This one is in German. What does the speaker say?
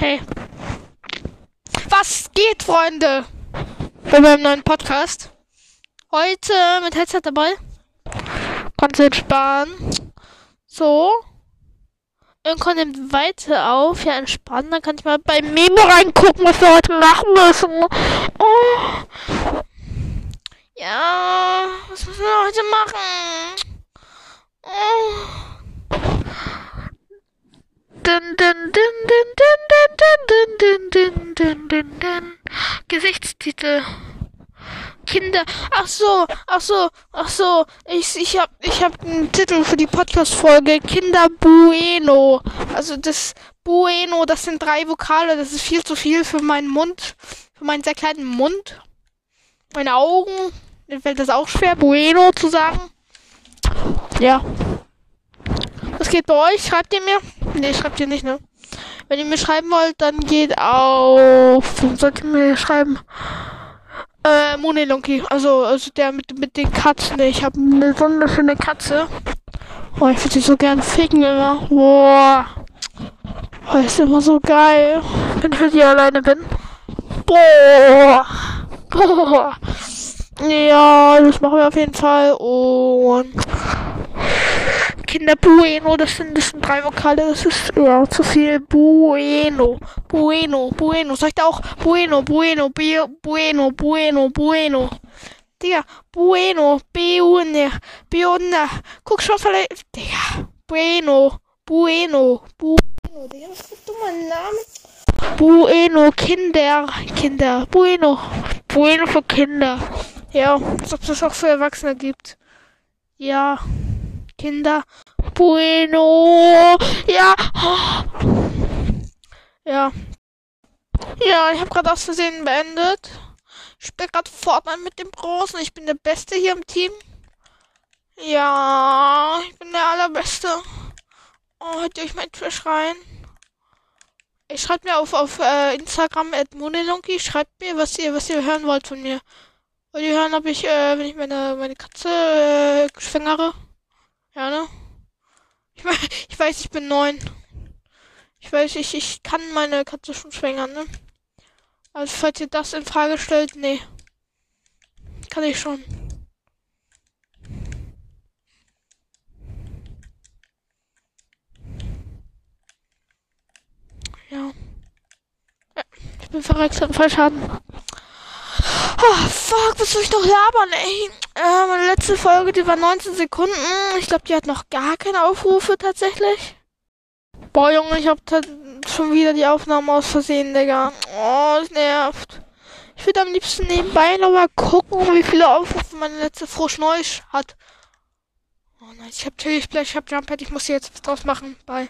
Hey. Was geht, Freunde? Bei meinem neuen Podcast. Heute mit Headset dabei. Ganz entspannen. So. Irgendwann nimmt weiter auf. Ja, entspannen. Dann kann ich mal bei Memo reingucken, was wir heute machen müssen. Oh. Ja, was müssen wir heute machen? Oh. Dun, dun, dun, dun, dun, dun, dun, dun. Gesichtstitel. Kinder. Ach so, ach so, ach so. Ich, ich hab, ich hab einen Titel für die Podcast-Folge. Kinder Bueno. Also das Bueno, das sind drei Vokale. Das ist viel zu viel für meinen Mund. Für meinen sehr kleinen Mund. Meine Augen. Mir fällt das auch schwer, Bueno zu sagen. Ja. Was geht bei euch? Schreibt ihr mir? Nee, schreibt ihr nicht, ne? Wenn ihr mir schreiben wollt, dann geht auf. Sollt ihr mir schreiben? Äh, Monelonki. Also, also der mit, mit den Katzen. Ich habe eine wunderschöne Katze. Oh, ich würde sie so gern ficken immer. Boah. Oh, ist immer so geil. Wenn ich mit ihr alleine bin. Boah. Boah. Ja, das machen wir auf jeden Fall. Und Kinder Bueno, das sind, das sind drei Vokale, das ist ja zu viel. Bueno, Bueno, Bueno. Sagt auch Bueno, Bueno, Bio, Bueno, Bueno, Bueno. Digga, Bueno, Beune, Beune. Guck schon vielleicht. Digga, Bueno, Bueno, Bueno. Digga, was für ein dummer Name. Bueno, Kinder, Kinder, Bueno. Bueno für Kinder. Ja, als ob es auch für Erwachsene gibt. Ja. Kinder. Bueno. Ja. Ja. Ja, ich habe gerade aus Versehen beendet. Ich spiele gerade Fortnite mit dem Großen. Ich bin der Beste hier im Team. Ja, ich bin der Allerbeste. Oh, hört ihr euch mein Trash rein? Ich schreibt mir auf, auf äh, Instagram at Monelunky. Schreibt mir, was ihr, was ihr hören wollt von mir. Wollt ihr hören, ob ich, äh, wenn ich meine, meine Katze äh, schwängere? Ja, ne? Ich, ich weiß, ich bin neun. Ich weiß, ich, ich kann meine Katze schon schwängern, ne? Also, falls ihr das in Frage stellt, nee. Kann ich schon. Ja. ja ich bin verreckt, hat Fallschaden. Oh, fuck, was soll ich noch labern, ey? Äh, meine letzte Folge, die war 19 Sekunden. Ich glaube, die hat noch gar keine Aufrufe tatsächlich. Boah, Junge, ich hab schon wieder die Aufnahmen aus Versehen, Digga. Oh, das nervt. Ich würde am liebsten nebenbei nochmal gucken, wie viele Aufrufe meine letzte Frosch Neusch hat. Oh nein, ich hab Chili Splash, ich hab Jump Ich muss hier jetzt was draus machen. Bye.